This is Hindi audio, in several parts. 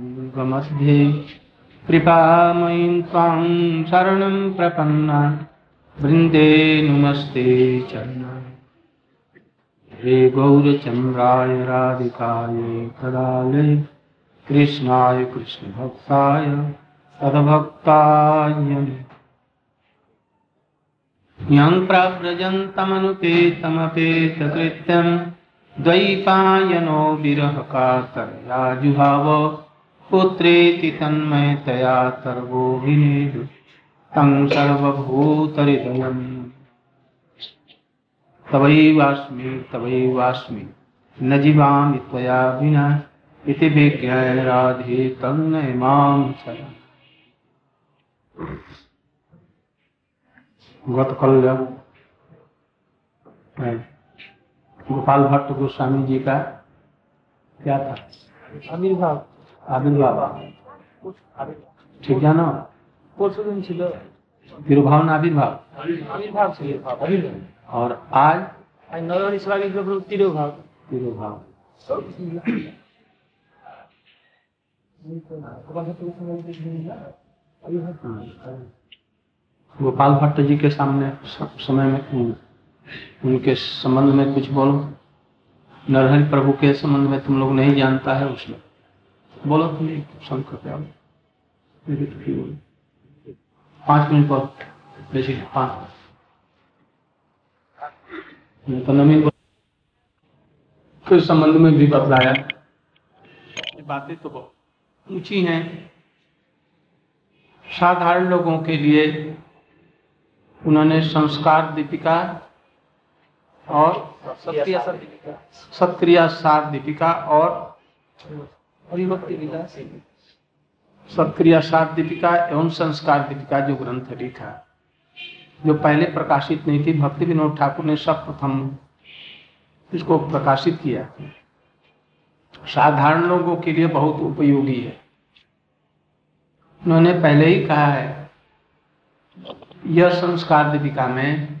युगमध्ये कृपामयीं त्वां शरणं प्रपन्ना। वृन्दे नुमस्ते चरणा। हे गौरचन्द्राय राधिकाय, तदालय कृष्णाय कृष्णभक्ताय तद्भक्ताय यं प्रव्रजन्तमनुपेतमपेतकृत्यं द्वैपायनो विरहकातर्या पुत्रेति तन्मयतया सर्वोभिनेषु तं सर्वभूतहृदयम्। तवैवास्मि तवैवास्मि। न जीवामि त्वया विना। इति विज्ञाय राधे तन्मय माँ इमां गतकल जब गोपाल भट्ट गोस्वामी जी का क्या था? आविर्भाव ठीक है ना পরশু দিন ছিল तिरुभाव ना आविर्भाव আবির্ভাব ছিল আবির্ভাব और आज আর নরহরি স্বাভাবিক তিরোভাব तिरुभाव गोपाल भट्ट जी के सामने स- समय में उन- उनके संबंध में कुछ बोलो नरहरि प्रभु के संबंध में तुम लोग नहीं जानता है उसमें बोलो आओ। मेरे तो मिनट बाद बेची तो संबंध में भी बतलाया। बातें तो बहुत ऊँची हैं। साधारण लोगों के लिए उन्होंने संस्कार दीपिका और सत्क्रिया सार दीपिका और अभिभक्ति विलास सत्क्रिया सात दीपिका एवं संस्कार दीपिका जो ग्रंथ लिखा जो पहले प्रकाशित नहीं थी, भक्ति विनोद ठाकुर ने सब प्रथम इसको प्रकाशित किया। साधारण लोगों के लिए बहुत उपयोगी है। उन्होंने पहले ही कहा है, यह संस्कार दीपिका में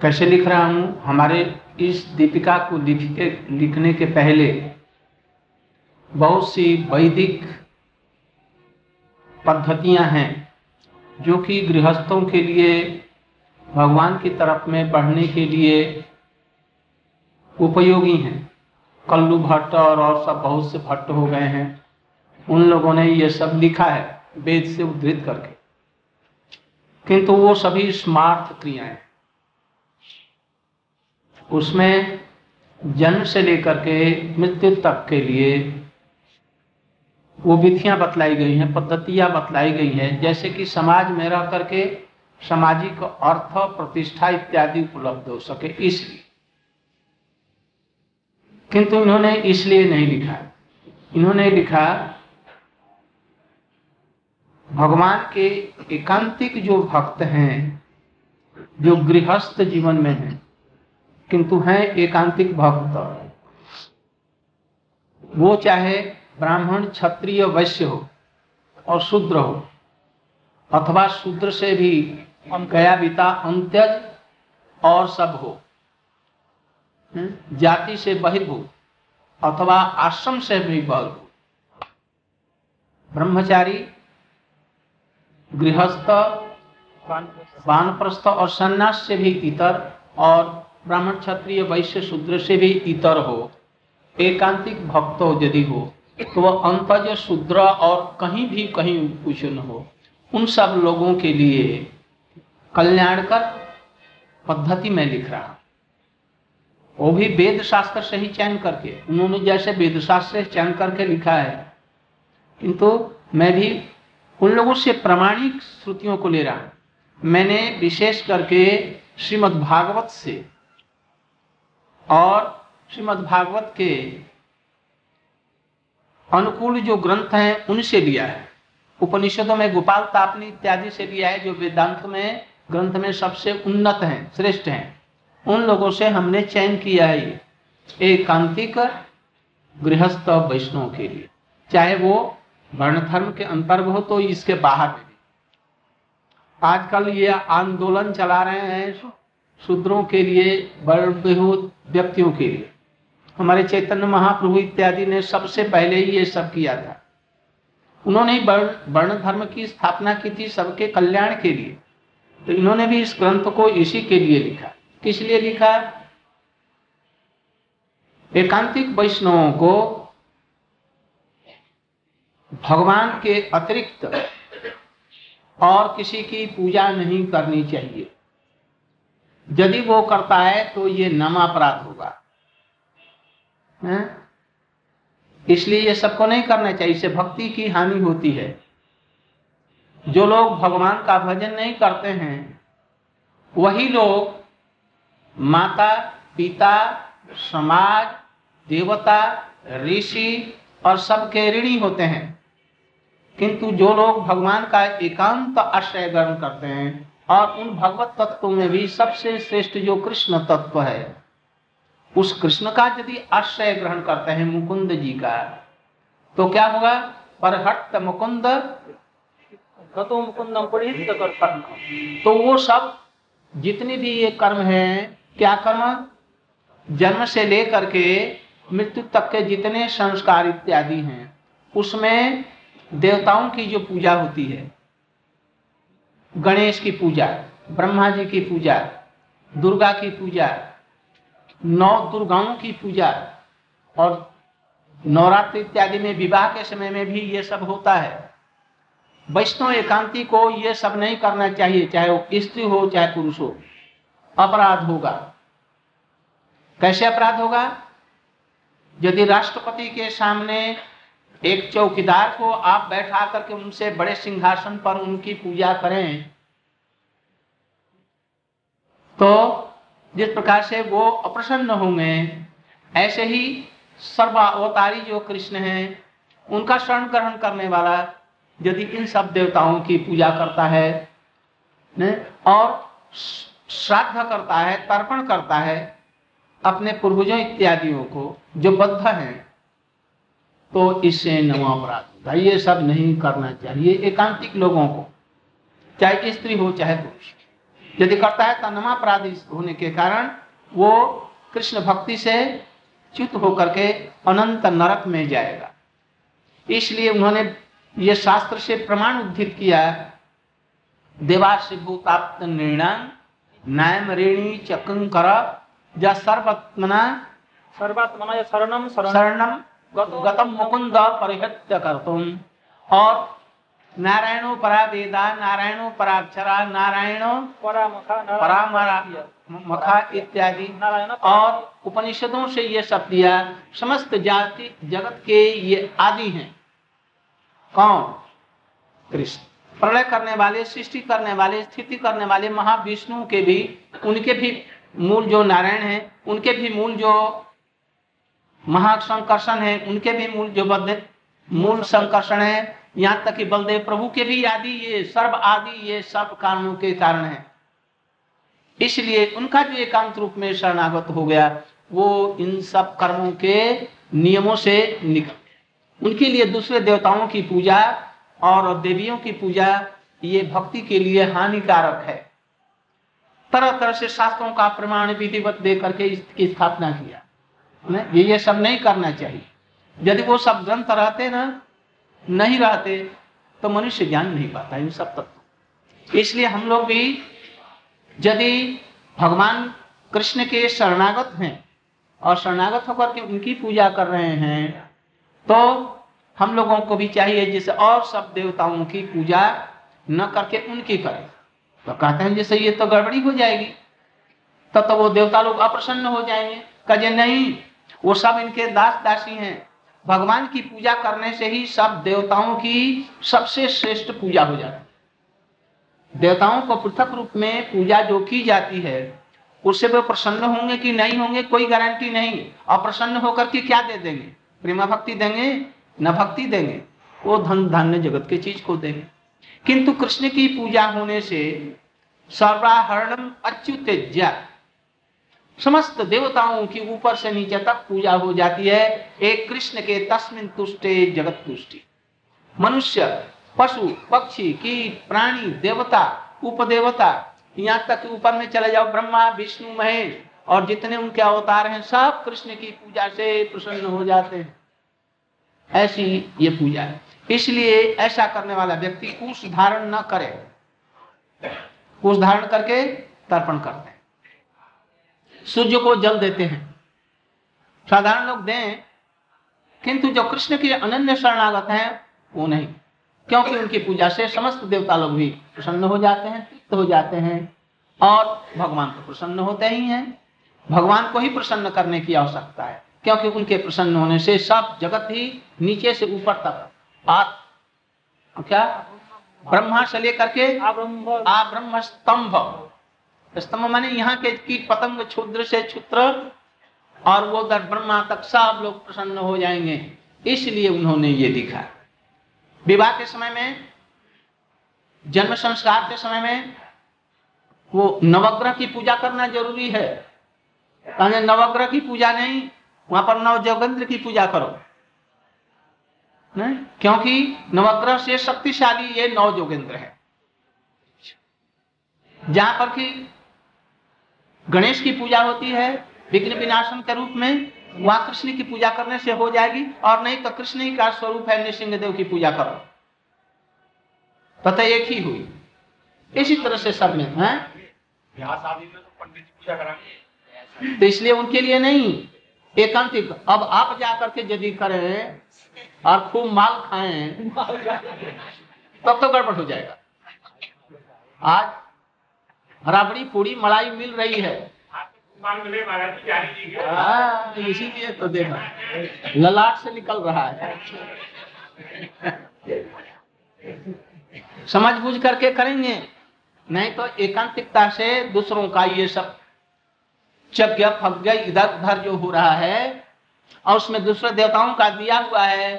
कैसे लिख रहा हूँ? हमारे इस दीपिका को लिखे लिखने के पहले बहुत सी वैदिक पद्धतियाँ हैं, जो कि गृहस्थों के लिए, भगवान की तरफ़ में बढ़ने के लिए उपयोगी हैं। कल्लू भट्ट और और सब बहुत से भट्ट हो गए हैं। उन लोगों ने ये सब लिखा है, वेद से उद्धृत करके। किंतु वो सभी स्मार्थ क्रियाएँ। उसमें जन्म से लेकर के मृत्यु तक के लिए वो विधियाँ बतलाई गई हैं, पद्धतियाँ बतलाई गई हैं, जैसे कि समाज में रह करके सामाजिक अर्थ, प्रतिष्ठा इत्यादि उपलब्ध हो सके इसलिए। किंतु इन्होंने इसलिए नहीं लिखा। इन्होंने लिखा, भगवान के एकांतिक जो भक्त हैं, जो गृहस्थ जीवन में हैं किंतु हैं एकांतिक भक्त वो चाहे ब्राह्मण, क्षत्रिय, वैश्य हो और शूद्र हो, अथवा शूद्र से भी गया बीता, अंत्यज और सब हो हम्म? जाति से बहिर्भूत अथवा आश्रम से भी बहिर्भूत ब्रह्मचारी, गृहस्थ, वानप्रस्थ और सन्यास से भी इतर और ब्राह्मण क्षत्रिय वैश्य, शूद्र से भी इतर हो, एकांतिक भक्त हो यदि हो तो वह अंतज, शूद्र और कहीं भी कहीं कुछ न हो। उन सब लोगों के लिए कल्याणकर पद्धति में लिख रहा वो भी वेद शास्त्र से ही चयन करके, उन्होंने जैसे वेद शास्त्र से चयन करके लिखा है, किंतु मैं भी उन लोगों से प्रमाणिक श्रुतियों को ले रहा मैंने विशेष करके श्रीमद् भागवत से और श्रीमद् भागवत के अनुकूल जो ग्रंथ हैं, उनसे लिया है। उपनिषदों में गोपाल तापनी इत्यादि से लिया है, जो वेदांत में, ग्रंथ में सबसे उन्नत हैं, श्रेष्ठ हैं। उन लोगों से हमने चयन किया है एकांतिक गृहस्थ वैष्णव के लिए। चाहे वो वर्ण धर्म के अंतर्गत हो तो इसके बाहर में भी। आजकल ये आंदोलन चला रहे हैं शूद्रों के लिए बड़े व्यक्तियों के लिए। हमारे चैतन्य महाप्रभु इत्यादि ने सबसे पहले ही ये सब किया था। उन्होंने वर्ण धर्म की स्थापना की थी सबके कल्याण के लिए। तो इन्होंने भी इस ग्रंथ को इसी के लिए लिखा। किस लिए लिखा? एकांतिक वैष्णवों को भगवान के अतिरिक्त और किसी की पूजा नहीं करनी चाहिए। यदि वो करता है तो ये नम अपराध होगा। है? इसलिए ये सबको नहीं करना चाहिए, इससे भक्ति की हानि होती है। जो लोग भगवान का भजन नहीं करते हैं, वही लोग माता, पिता, समाज, देवता, ऋषि और सबके ऋणी होते हैं। किंतु जो लोग भगवान का एकांत आश्रय ग्रहण करते हैं और उन भगवत तत्वों में भी सबसे श्रेष्ठ जो कृष्ण तत्व है उस कृष्ण का यदि आश्रय ग्रहण करते हैं मुकुंद जी का तो क्या होगा? मुकुंद। गतो मुकुंदम परिहित करता तो वो सब जितने भी ये कर्म हैं क्या कर्म? जन्म से लेकर के मृत्यु तक के जितने संस्कार इत्यादि हैं उसमें देवताओं की जो पूजा होती है गणेश की पूजा, ब्रह्मा जी की पूजा, दुर्गा की पूजा, नौ दुर्गाओं की पूजा और नवरात्र इत्यादि में, विवाह के समय में भी ये सब होता है। वैष्णव एकांति को ये सब नहीं करना चाहिए, चाहे वो स्त्री हो, चाहे पुरुष हो। अपराध होगा। कैसे अपराध होगा? यदि राष्ट्रपति के सामने एक चौकीदार को आप बैठा करके उनसे बड़े सिंहासन पर उनकी पूजा करें। तो जिस प्रकार से वो अप्रसन्न होंगे ऐसे ही सर्वावतारी जो कृष्ण हैं उनका शरण ग्रहण करने वाला यदि इन सब देवताओं की पूजा करता है ने, और श्राद्ध करता है तर्पण करता है अपने पूर्वजों इत्यादियों को जो बद्ध हैं तो इससे नवा अपराध होता है। ये सब नहीं करना चाहिए एकांतिक लोगों को चाहे स्त्री हो चाहे पुरुष। यदि करता है तो नमापराध होने के कारण वो कृष्ण भक्ति से च्युत होकर के अनंत नरक में जाएगा। इसलिए उन्होंने ये शास्त्र से प्रमाण उद्धित किया देवाश्री भूताप्त निर्णाम नायम रेणी चकंकर जा सर्वत्मना सर्वात्मना शरणम शरणम गतम मुकुंद परिहत्य करतुम। और नारायणो परा वेदा नारायणो पराक्षरा नारायणो परामरा मखा इत्यादि। और उपनिषदों से ये सब दिया समस्त जाति जगत के ये आदि हैं। कौन? कृष्ण। प्रलय करने वाले सृष्टि करने वाले स्थिति करने वाले महाविष्णु के भी उनके भी मूल जो नारायण हैं उनके भी मूल जो महासंकर्षण है, उनके भी मूल जो बद्ध मूल संकर्षण है। यहाँ तक कि बलदेव प्रभु के भी आदि, ये सर्व आदि, ये सब कारणों के कारण है। इसलिए उनका जो एकांत रूप में शरणागत हो गया, वो इन सब कर्मों के नियमों से निकल उनके लिए दूसरे देवताओं की पूजा और देवियों की पूजा, ये भक्ति के लिए हानिकारक है। तरह तरह से शास्त्रों का प्रमाण विधिवत दे करके इसकी स्थापना किया। ये ये सब नहीं करना चाहिए। यदि वो सब ग्रंथ रहते ना नहीं रहते तो मनुष्य ज्ञान नहीं पाता इन सब तत्व इसलिए हम लोग भी यदि भगवान कृष्ण के शरणागत हैं और शरणागत होकर के उनकी पूजा कर रहे हैं तो हम लोगों को भी चाहिए जैसे और सब देवताओं की पूजा न करके उनकी करें। तो कहते हैं जैसे ये तो गड़बड़ी हो जाएगी तब तो, तो वो देवता लोग अप्रसन्न हो जाएँगे। कहे नहीं वो सब इनके दास दासी हैं। भगवान की पूजा करने से ही सब देवताओं की सबसे श्रेष्ठ पूजा हो जाती है। देवताओं को पृथक रूप में पूजा जो की जाती है, उससे वो प्रसन्न होंगे कि नहीं होंगे, कोई गारंटी नहीं। और प्रसन्न होकर के क्या दे देंगे? प्रेमा भक्ति देंगे, न भक्ति देंगे, वो धन धान्य जगत की चीज़ को देंगे। किंतु कृष्ण की पूजा होने से सर्वाहरणम अच्युतेज्या समस्त देवताओं की ऊपर से नीचे तक पूजा हो जाती है। एक कृष्ण के तस्मिन तुष्टे जगत तुष्टि। मनुष्य, पशु, पक्षी, कीट, प्राणी, देवता, उपदेवता, यहाँ तक ऊपर में चले जाओ ब्रह्मा, विष्णु, महेश, और जितने उनके अवतार हैं, सब कृष्ण की पूजा से प्रसन्न हो जाते हैं। ऐसी ये पूजा है। इसलिए ऐसा करने वाला व्यक्ति कुश धारण न करे। कुश धारण करके तर्पण करते हैं। सूर्य को जल देते हैं। साधारण लोग दें किंतु जो कृष्ण के अनन्य शरणागत हैं वो नहीं। क्योंकि उनकी पूजा से समस्त देवता लोग भी प्रसन्न हो जाते हैं तृप्त हो जाते हैं और भगवान तो प्रसन्न होते ही हैं। भगवान को ही प्रसन्न करने की आवश्यकता है क्योंकि उनके प्रसन्न होने से सब जगत ही नीचे से ऊपर तक आ क्या? ब्रह्मा से लेकर के आ ब्रह्म आ ब्रह्म स्तंभ स्तंभ माने यहाँ के कीट पतंग क्षुद्र से क्षुद्र और वो ब्रह्मा तक सब लोग प्रसन्न हो जाएँगे। इसलिए उन्होंने ये लिखा। विवाह के समय में, जन्म संस्कार के समय में, वो नवग्रह की पूजा करना ज़रूरी है। कहेंगे नवग्रह की पूजा नहीं, वहाँ पर नव जोगेंद्र की पूजा करो। नहीं? क्योंकि नवग्रह से शक्तिशाली ये नव जोगेंद्र है। जहाँ पर कि गणेश की पूजा होती है विघ्न विनाशन के रूप में वहाँ कृष्ण की पूजा करने से हो जाएगी और नहीं तो कृष्ण ही का स्वरूप है नृसिंह देव की पूजा करो। तथा एक ही हुई। इसी तरह से सब में है? तो पंडित जी पूजा कराएँगे। तो इसलिए उनके लिए नहीं। एकांतिक अब आप जाकर के यदि करें और खूब माल खाएँ। तब तो गड़बड़ हो जाएगा। आज राबड़ी पूरी मलाई मिल रही है। हाँ, इसीलिए तो देखा। ललाट से निकल रहा है। समझ बूझ करके करेंगे। नहीं तो एकांतिकता से दूसरों का ये सब यज्ञ फज्ञ इधर उधर जो हो रहा है और उसमें दूसरे देवताओं का दिया हुआ है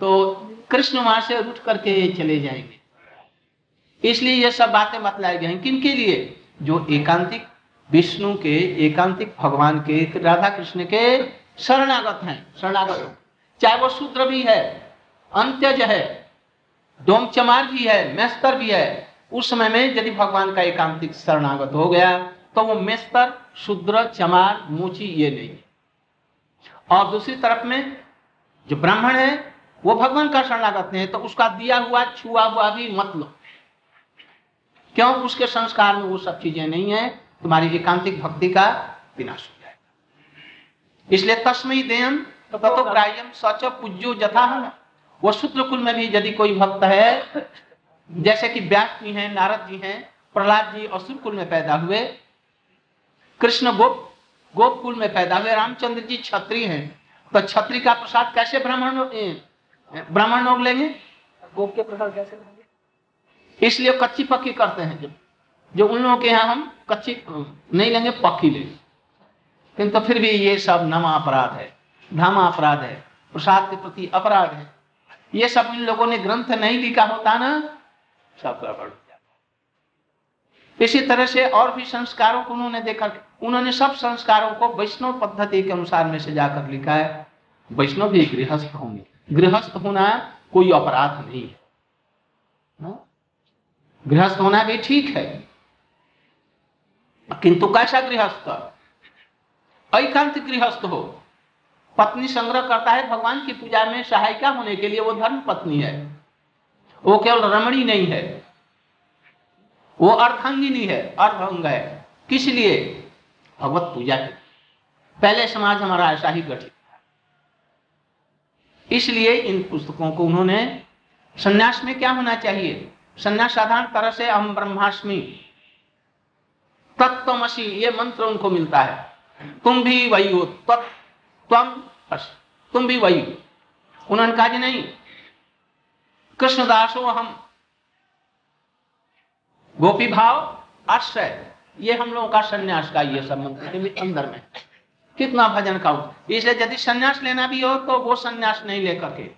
तो कृष्ण वहाँ से रूठ करके चले जाएँगे। इसलिए ये सब बातें बतलाई गई हैं। किन के लिए? जो एकांतिक विष्णु के, एकांतिक भगवान के, राधा कृष्ण के शरणागत हैं, शरणागत चाहे वो शूद्र भी है, अंत्यज है डोम चमार भी है, मेस्तर भी है, उस समय में यदि भगवान का एकांतिक शरणागत हो गया तो वो मेस्तर, शूद्र, चमार, मूची, ये नहीं और दूसरी तरफ़ में जो ब्राह्मण है, वो भगवान का शरणागत नहीं है तो उसका दिया हुआ, छुआ हुआ भी मत लो। क्यों उसके संस्कार में वो सब चीज़ें नहीं है? तुम्हारी एकांतिक भक्ति का विनाश हो जाएगा। इसलिए तस्मय देयम ततो ग्राह्यम सच पूज्यो जथा है। वो शूद्र कुल में भी यदि कोई भक्त है जैसे कि व्यास जी हैं नारद जी हैं प्रहलाद जी असुर कुल में पैदा हुए कृष्ण गोप गोप कुल में पैदा हुए रामचंद्र जी छत्री हैं तो छत्री का प्रसाद कैसे ब्राह्मण ब्राह्मण लोग लेंगे? गोप के प्रसाद कैसे? इसलिए कच्ची पक्की करते हैं जो जो उन लोगों के यहाँ हम कच्ची, नहीं लेंगे, पक्की लेंगे किंतु फिर भी ये सब नमा अपराध है धामा अपराध है, प्रसाद के प्रति अपराध है। ये सब इन लोगों ने ग्रंथ नहीं लिखा होता ना, सब गड़बड़ इसी तरह से और भी संस्कारों को उन्होंने देखा। उन्होंने सब संस्कारों को वैष्णव पद्धति के अनुसार में से जाकर लिखा है। वैष्णव भी गृहस्थ होंगे। गृहस्थ होना कोई अपराध नहीं है। ना? गृहस्थ होना भी ठीक है। किंतु कैसा गृहस्थ? एकांत गृहस्थ हो। पत्नी संग्रह करता है भगवान की पूजा में सहायिका होने के लिए वो धर्म पत्नी है। वो केवल रमणी नहीं है। वो अर्धांगिनी है, अर्धंग है। किस लिए? भगवत पूजा के पहले समाज हमारा ऐसा ही गठित था। इसलिए इन पुस्तकों को उन्होंने संन्यास में क्या होना चाहिए? संन्यास साधारण तरह से हम ब्रह्मास्मि। तत्वमसी ये मंत्र उनको मिलता है। तुम भी वही हो तत् त्वम असि तुम भी वही हो उन्होंने कहा जी नहीं, कृष्णदास हो हम गोपी भाव आश्रय, ये हम लोगों का सन्यास का ये सब मंत्र अंदर में। कितना भजन का इसलिए यदि सन्यास लेना भी हो तो वो सन्यास नहीं लेकर के।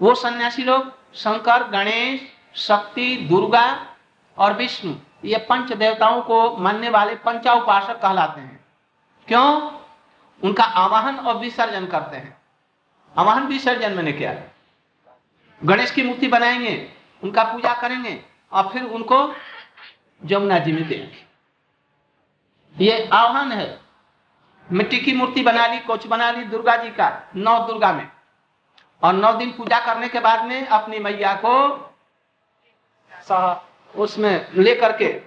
वो सन्यासी लोग, शंकर, गणेश शक्ति, दुर्गा और विष्णु, ये पंच देवताओं को मानने वाले पंचा उपासक कहलाते हैं। क्यों? उनका आवाहन और विसर्जन करते हैं। आवाहन, विसर्जन मैंने क्या। गणेश की मूर्ति बनाएँगे, उनका पूजा करेंगे और फिर उनको जमुना जी में देंगे। ये आह्वान है। मिट्टी की मूर्ति बना ली कुछ बना ली दुर्गा जी का, नौ दुर्गा में। और नौ दिन पूजा करने के बाद में अपनी मैया को सहा उसमें ले करके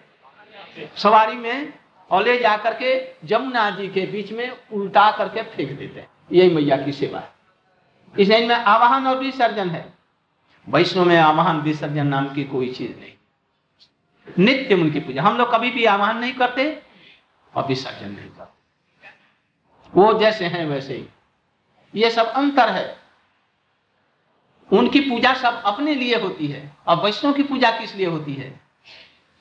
सवारी में और ले जा करके जमुना जी के बीच में उल्टा करके फेंक देते हैं। यही मैया की सेवा है। इस में आवाहन और विसर्जन है। वैष्णव में आवाहन, विसर्जन नाम की कोई चीज़ नहीं। नित्य उनकी पूजा। हम लोग कभी भी आवाहन नहीं करते और विसर्जन नहीं करते। वो जैसे हैं वैसे ही। ये सब अंतर है। उनकी पूजा सब अपने लिए होती है। और वैष्णव की पूजा किस लिए होती है?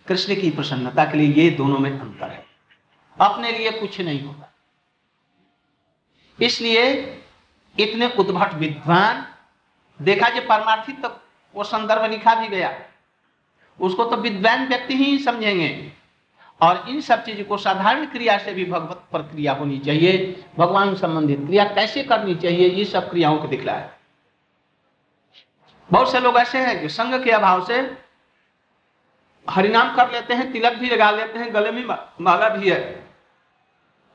कृष्ण की प्रसन्नता के लिए ये दोनों में अंतर है। अपने लिए कुछ नहीं होता इसलिए इतने उद्भट विद्वान, देखा जो परमार्थी तो वो संदर्भ लिखा भी गया। उसको तो विद्वान व्यक्ति ही समझेंगे। और इन सब चीज़ों को साधारण क्रिया से भी भगवत प्रक्रिया होनी चाहिए, भगवान संबंधित क्रिया कैसे करनी चाहिए, ये सब क्रियाओं को दिखलाया बहुत से लोग ऐसे हैं जो संघ के अभाव से हरिनाम कर लेते हैं, तिलक भी लगा लेते हैं, गले में माला भी है।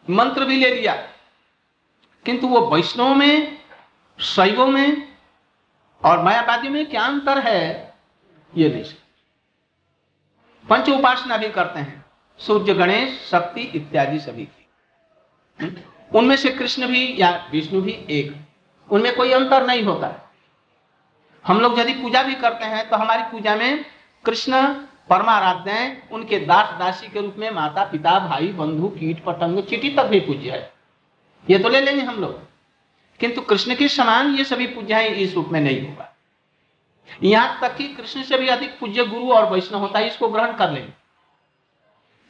मंत्र भी ले लिया। किंतु वो वैष्णव में, शैवों में और मायावादी में क्या अंतर है, ये नहीं पंच उपासना भी करते हैं। सूर्य गणेश, शक्ति इत्यादि सभी की? उनमें से कृष्ण भी या विष्णु भी एक। उनमें कोई अंतर नहीं होता। है हम लोग यदि पूजा भी करते हैं तो हमारी पूजा में कृष्ण परमाराध्य हैं, उनके दास दासी के रूप में माता, पिता, भाई, बंधु, कीट, पतंग, चिटी तक भी पूज्य है। ये तो ले लेंगे हम लोग। किंतु कृष्ण के समान ये सभी पूजाएँ इस रूप में नहीं होगा। यहाँ तक कि कृष्ण से भी अधिक पूज्य गुरु और वैष्णव होता है, इसको ग्रहण कर लेंगे।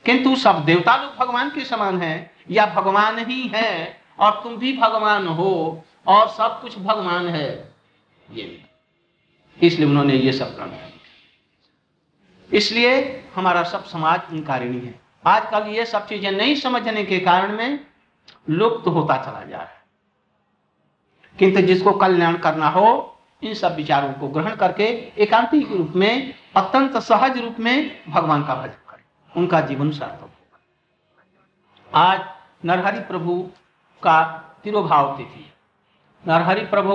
किंतु सब देवता लोग भगवान के समान है, या भगवान ही है, और तुम भी भगवान हो, और सब कुछ भगवान है। ये। इसलिए उन्होंने ये सब किया। इसलिए हमारा सब समाज इनकारिणी है। आजकल ये सब चीज़ें नहीं समझने के कारण में लुप्त तो होता चला जा रहा है। किंतु जिसको कल्याण करना हो, इन सब विचारों को ग्रहण करके एकांतिक रूप में, अत्यंत सहज रूप में भगवान का भजन करें। उनका जीवन सार्थक होगा। आज नरहरि प्रभु का तिरुभाव तिथि। नरहरि प्रभु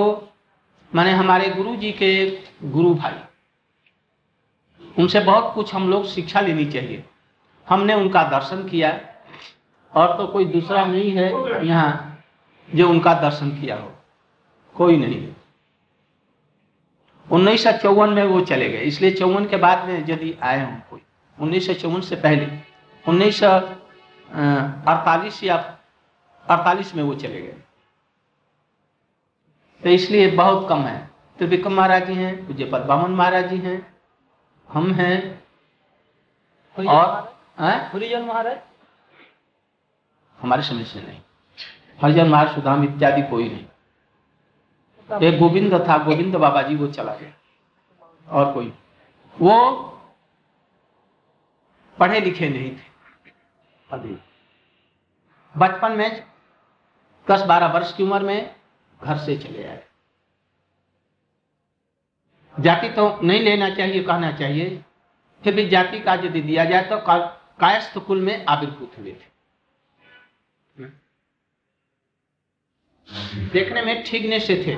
माने हमारे गुरु जी के गुरु भाई। उनसे बहुत कुछ हम लोग शिक्षा लेनी चाहिए। हमने उनका दर्शन किया। और तो कोई दूसरा नहीं है यहाँ जो उनका दर्शन किया हो। कोई नहीं उन्नीस सौ चौवन में वो चले गए। इसलिए चौवन के बाद में यदि आए हों कोई। उन्नीस सौ चौवन से पहले। उन्नीस सौ अड़तालीस या अड़तालीस में वो चले गए। तो इसलिए बहुत कम है। त्रिविक्रम महाराज जी हैं पूज्य पदबामन महाराज जी हैं हम हैं और हरिजन महाराज? हमारे समय से नहीं। हरिजन महाराज सुधाम इत्यादि कोई नहीं। एक गोविंद था गोविंद बाबा जी वो चला गया। और कोई वो पढ़े लिखे नहीं थे। अभी। बचपन में दस बारह वर्ष की उम्र में घर से चले आए। जाति तो नहीं लेना चाहिए, कहना चाहिए। फिर भी जाति का यदि दिया जाए तो कायस्थ कुल में आविर्भूत हुए थे। देखने में ठीकने से थे।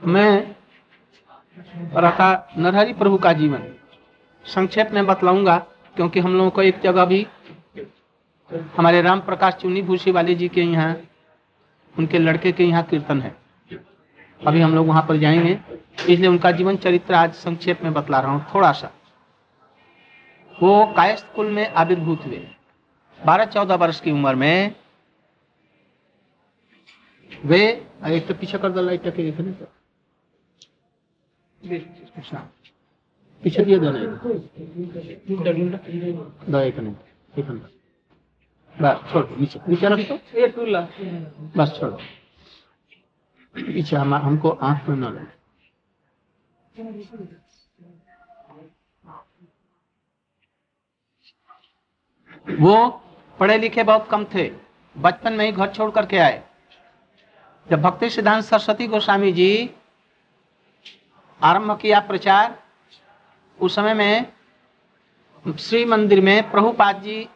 मैं रखा नरहरि प्रभु का जीवन। संक्षेप में बतलाऊँगा, क्योंकि हम लोगों को एक जगह भी हमारे राम प्रकाश चुनी भूसी वाले जी के यहाँ उनके लड़के के यहाँ कीर्तन है। अभी हम लोग वहाँ पर जाएँगे। इसलिए उनका जीवन चरित्र आज संक्षेप में बतला रहा हूँ थोड़ा सा वो कायस्थ कुल में आविर्भूत हुए। बारह चौदह वर्ष की उम्र में वे एक तो पीछे कर दो लाइट के देखने तो। पीछे दिए दो नहीं दो एक नहीं एक बस छोड़ नीचे नीचे रख दो। बस छोड़ो पीछे हम हमको आँख में न लगे। वो पढ़े लिखे बहुत कम थे। बचपन में ही घर छोड़ करके आए। जब भक्ति सिद्धांत सरस्वती गोस्वामी जी आरंभ किया प्रचार उस समय में श्री मंदिर में प्रभुपाद जी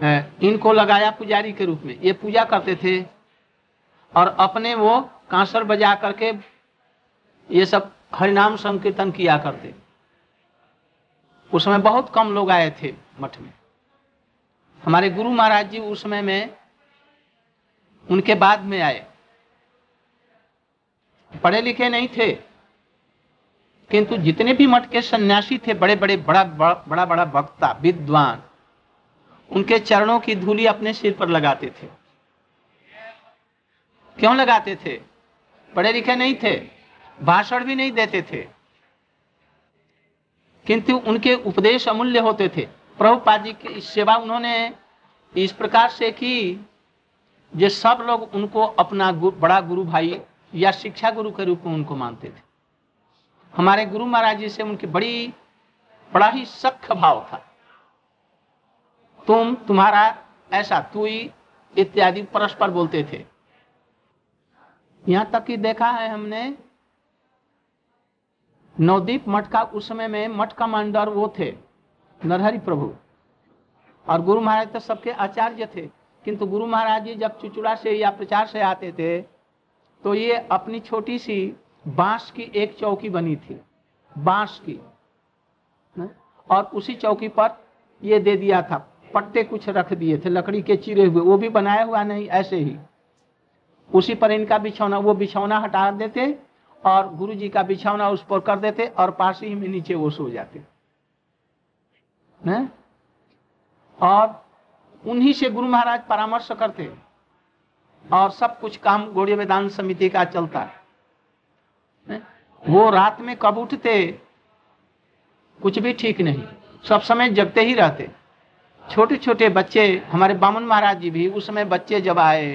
इनको लगाया पुजारी के रूप में। ये पूजा करते थे और अपने वो कांसर बजा करके ये सब हरिनाम संकीर्तन किया करते। उस समय बहुत कम लोग आए थे मठ में। हमारे गुरु महाराज जी उस समय में उनके बाद में आए। पढ़े लिखे नहीं थे, किंतु जितने भी मठ के सन्यासी थे बड़े बड़े, बड़ा बड़ा बड़ा वक्ता विद्वान। उनके चरणों की धूली अपने सिर पर लगाते थे। क्यों लगाते थे? पढ़े लिखे नहीं थे भाषण भी नहीं देते थे। किंतु उनके उपदेश अमूल्य होते थे। प्रभुपाद जी की सेवा उन्होंने इस प्रकार से की जो सब लोग उनको अपना गु, बड़ा गुरु भाई या शिक्षा गुरु के रूप में उनको मानते थे। हमारे गुरु महाराज जी से उनकी बड़ी बड़ा ही सख्त भाव था। तुम तुम्हारा ऐसा तू इत्यादि परस्पर बोलते थे यहाँ तक कि देखा है हमने, नवदीप मठ का उस समय में मठ कमांडर वो थे, नरहरि प्रभु और गुरु महाराज तो सबके आचार्य थे, किंतु गुरु महाराज जी जब चुचुड़ा से या प्रचार से आते थे तो ये अपनी छोटी सी बाँस की एक चौकी बनी थी, बाँस की, न? और उसी चौकी पर ये दे दिया था पट्टे कुछ रख दिए थे, लकड़ी के चिरे हुए, वो भी बनाया हुआ नहीं, ऐसे ही। उसी पर इनका बिछौना, वो बिछौना हटा देते और गुरु जी का बिछौना उस पर कर देते और पास ही में नीचे वो सो जाते। न? और उन्हीं से गुरु महाराज परामर्श करते और सब कुछ काम गौड़ी वेदांत समिति का चलता। है? वो रात में कब उठते? कुछ भी ठीक नहीं। सब समय जगते ही रहते। छोटे छोटे बच्चे हमारे बामन महाराज जी भी उस समय बच्चे जब आए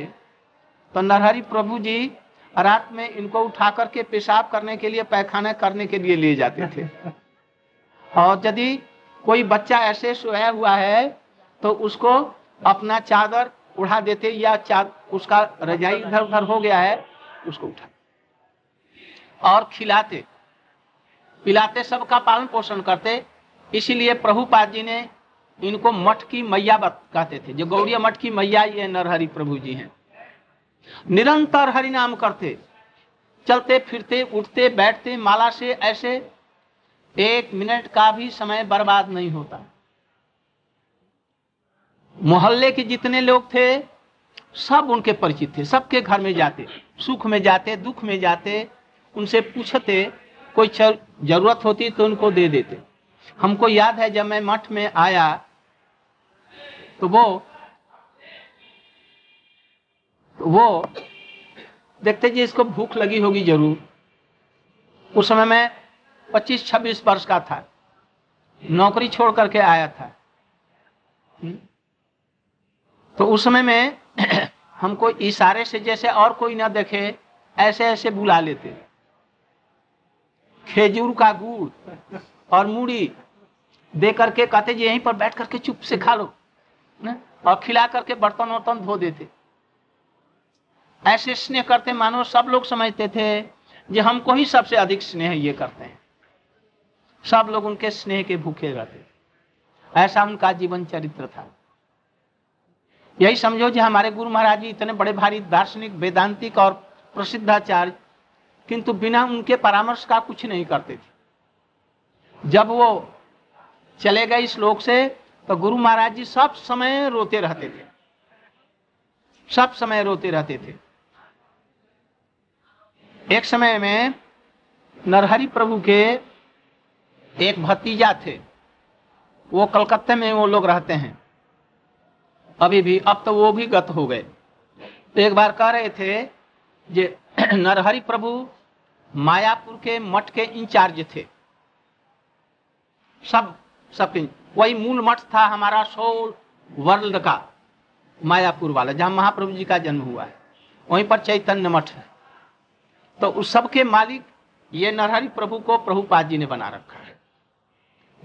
तो नरहरि प्रभु जी रात में इनको उठा करके पेशाब करने के लिए पैखाना करने के लिए ले जाते थे। और यदि कोई बच्चा ऐसे सोया हुआ है तो उसको अपना चादर उड़ा देते या चाद उसका रजाई इधर उधर हो गया है उसको उठा। और खिलाते। पिलाते सबका पालन पोषण करते। इसीलिए प्रभुपाद जी ने इनको मठ की मैया कहते थे। जो गौड़िया मठ की मैया ये नरहरि प्रभु जी हैं। निरंतर हरि नाम करते, चलते, फिरते, उठते, बैठते, माला से ऐसे एक मिनट का भी समय बर्बाद नहीं होता। मोहल्ले के जितने लोग थे, सब उनके परिचित थे, सबके घर में जाते, सुख में जाते, दुख में जाते, उनसे पूछते, कोई ज़रूरत होती तो उनको दे देते। हमको याद है जब मैं मठ में आया तो वो तो वो, देखते जी, इसको भूख लगी होगी ज़रूर। उस समय मैं 25-26 वर्ष का था। नौकरी छोड़ करके आया था। तो उस समय में हमको इशारे से जैसे और कोई ना देखे, ऐसे ऐसे बुला लेते। खेजूर का गुड़ और मूड़ी दे करके कहते जी यहीं पर बैठ करके चुप से खा लो। न? और खिला करके बर्तन वर्तन धो देते। ऐसे स्नेह करते मानो सब लोग समझते थे कि हमको ही सबसे अधिक स्नेह ये करते हैं। सब लोग उनके स्नेह के भूखे रहते ऐसा उनका जीवन चरित्र था। यही समझो कि हमारे गुरु महाराज जी इतने बड़े भारी दार्शनिक, वेदांतिक और प्रसिद्धाचार्य, किंतु बिना उनके परामर्श का कुछ नहीं करते थे। जब वो चले गए इस लोक से तो गुरु महाराज जी सब समय रोते रहते थे। सब समय रोते रहते थे। एक समय में नरहरि प्रभु के एक भतीजा थे। वो कलकत्ते में वो लोग रहते हैं। अभी भी, अब तो वो भी गत हो गए। तो एक बार कह रहे थे जे नरहरि प्रभु मायापुर के मठ के इंचार्ज थे। सब सबके वही मूल मठ था हमारा सोल वर्ल्ड का, मायापुर वाला, जहाँ महाप्रभु जी का जन्म हुआ है। वहीं पर चैतन्य मठ है। तो उस सबके मालिक ये नरहरि प्रभु को प्रभुपाद जी ने बना रखा है।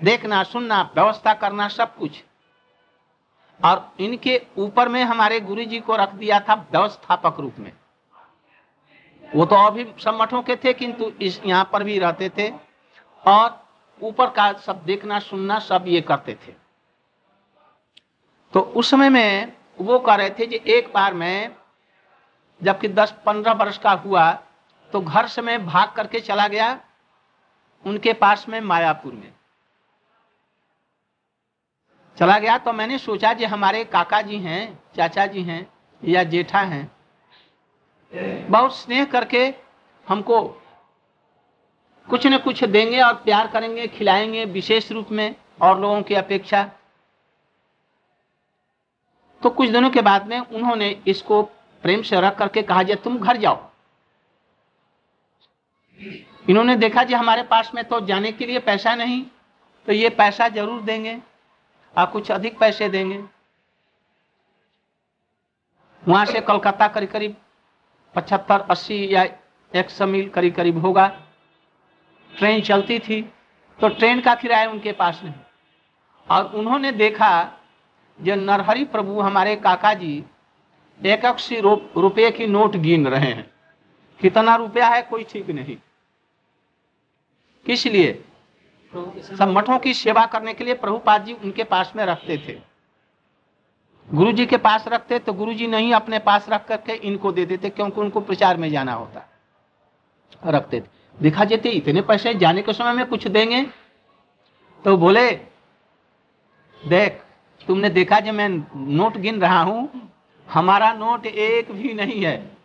देखना, सुनना, व्यवस्था करना, सब कुछ। और इनके ऊपर में हमारे गुरु जी को रख दिया था व्यवस्थापक रूप में। वो तो अभी सब मठों के थे, किंतु इस यहाँ पर भी रहते थे। और ऊपर का सब देखना, सुनना, सब ये करते थे। तो उस समय में वो कह रहे थे कि एक बार मैं, जबकि 10-15 वर्ष का हुआ तो घर से मैं भाग करके चला गया, उनके पास में मायापुर में। चला गया तो मैंने सोचा कि हमारे काका जी हैं, चाचा जी हैं या जेठा हैं। बहुत स्नेह करके हमको कुछ न कुछ देंगे और प्यार करेंगे, खिलाएँगे विशेष रूप में और लोगों की अपेक्षा। तो कुछ दिनों के बाद में उन्होंने इसको प्रेम से रख करके कहा जे तुम घर जाओ। इन्होंने देखा, जी, हमारे पास में तो जाने के लिए पैसा नहीं तो ये पैसा ज़रूर देंगे आप कुछ अधिक पैसे देंगे। वहाँ से कोलकाता करीब करीब पचहत्तर, अस्सी या एक सौ मील करीब करीब होगा। ट्रेन चलती थी तो ट्रेन का किराया उनके पास नहीं। और उन्होंने देखा जो नरहरी प्रभु हमारे काका जी एक अस्सी रुपये की नोट गिन रहे हैं। कितना रुपया है कोई ठीक नहीं। किस लिए? सब मठों की सेवा करने के लिए प्रभुपाद जी उनके पास में रखते थे। गुरु जी के पास रखते तो गुरु जी नहीं अपने पास रख करके इनको दे देते, क्योंकि उनको प्रचार में जाना होता। रखते थे। दिखा देते, इतने पैसे जाने के समय में कुछ देंगे? तो बोले, देख, तुमने देखा जब मैं नोट गिन रहा हूँ, हमारा नोट एक भी नहीं है।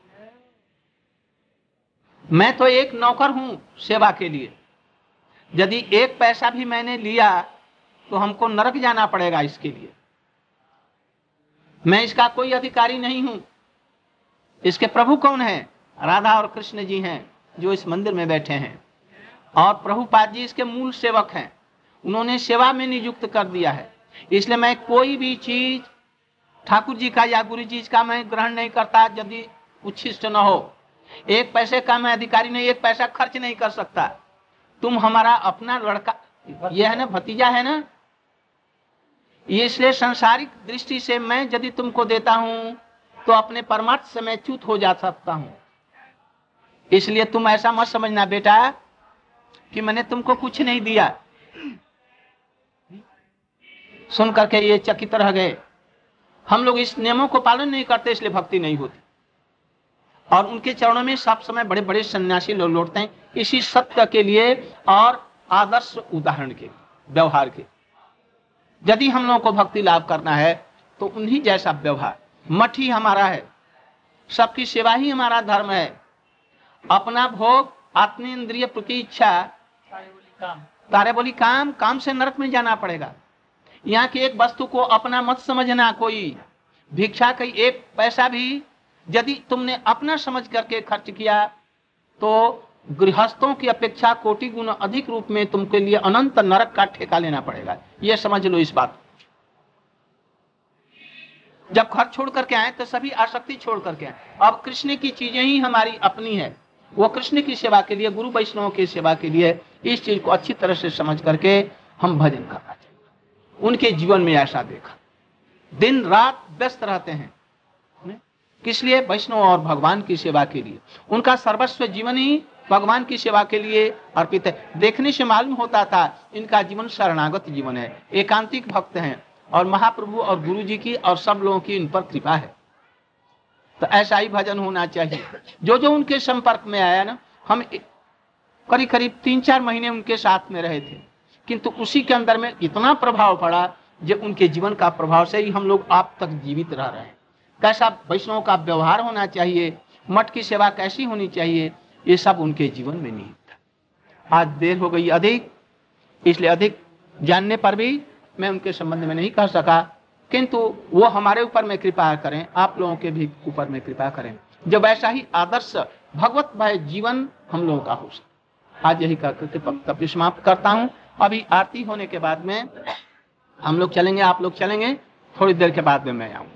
मैं तो एक नौकर हूँ सेवा के लिए। यदि एक पैसा भी मैंने लिया तो हमको नरक जाना पड़ेगा इसके लिए। मैं इसका कोई अधिकारी नहीं हूँ। इसके प्रभु कौन है? राधा और कृष्ण जी हैं। जो इस मंदिर में बैठे हैं। और प्रभुपाद जी इसके मूल सेवक हैं। उन्होंने सेवा में नियुक्त कर दिया है। इसलिए मैं कोई भी चीज़, ठाकुर जी का या गुरु जी का मैं ग्रहण नहीं करता, यदि उच्छिष्ट न हो। एक पैसे का मैं अधिकारी नहीं, एक पैसा खर्च नहीं कर सकता। तुम हमारा अपना लड़का, यह है ना, भतीजा है ना? इसलिए संसारिक दृष्टि से मैं यदि तुमको देता हूँ तो अपने परमार्थ से मैं च्युत हो जा सकता हूँ। इसलिए तुम ऐसा मत समझना बेटा कि मैंने तुमको कुछ नहीं दिया। सुन करके ये चकित रह गए। हम लोग इस नियमों को पालन नहीं करते, इसलिए भक्ति नहीं होती। और उनके चरणों में सब समय बड़े बड़े सन्यासी लोग लौटते हैं। इसी सत्य के लिए और आदर्श उदाहरण के, व्यवहार के। यदि हम लोगों को भक्ति लाभ करना है तो उन्हीं जैसा व्यवहार। मठ ही हमारा है। सबकी सेवा ही हमारा धर्म है। अपना भोग आत्म इंद्रिय प्रति इच्छा, तारे बोली काम काम से नरक में जाना पड़ेगा। यहाँ की एक वस्तु को अपना मत समझना कोई। भिक्षा का एक पैसा भी, यदि तुमने अपना समझ करके खर्च किया तो गृहस्थों की अपेक्षा कोटि गुण अधिक रूप में तुमके लिए अनंत नरक का ठेका लेना पड़ेगा। यह समझ लो इस बात। जब घर छोड़ करके आए तो सभी आसक्ति छोड़ करके आए। अब कृष्ण की चीज़ें ही हमारी अपनी है। वो कृष्ण की सेवा के लिए, गुरु वैष्णव की सेवा के लिए इस चीज़ को अच्छी तरह से समझ करके हम भजन करना चाहिए उनके जीवन में ऐसा देखा। दिन रात व्यस्त रहते हैं। किस लिए? वैष्णव और भगवान की सेवा के लिए। उनका सर्वस्व जीवन ही भगवान की सेवा के लिए अर्पित है। देखने से मालूम होता था, इनका जीवन शरणागत जीवन है। एकांतिक भक्त हैं और महाप्रभु और गुरु जी की और सब लोगों की इन पर कृपा है। तो ऐसा ही भजन होना चाहिए। जो जो उनके संपर्क में आया ना, हम करीब करीब तीन चार महीने उनके साथ में रहे थे। किंतु उसी के अंदर में इतना प्रभाव पड़ा जो उनके जीवन का प्रभाव से ही हम लोग आप तक जीवित रह रहे हैं। कैसा वैष्णव का व्यवहार होना चाहिए, मठ की सेवा कैसी होनी चाहिए, ये सब उनके जीवन में नहीं था। आज देर हो गई अधिक, इसलिए अधिक जानने पर भी मैं उनके संबंध में नहीं कह सका। किंतु वो हमारे ऊपर में कृपा करें, आप लोगों के भी ऊपर में कृपा करें। जब ऐसा ही आदर्श भगवत भय जीवन हम लोगों का हो सके आज यही करके समाप्त करता हूँ। अभी आरती होने के बाद में हम लोग चलेंगे, आप लोग चलेंगे। थोड़ी देर के बाद में मैं आऊँगा।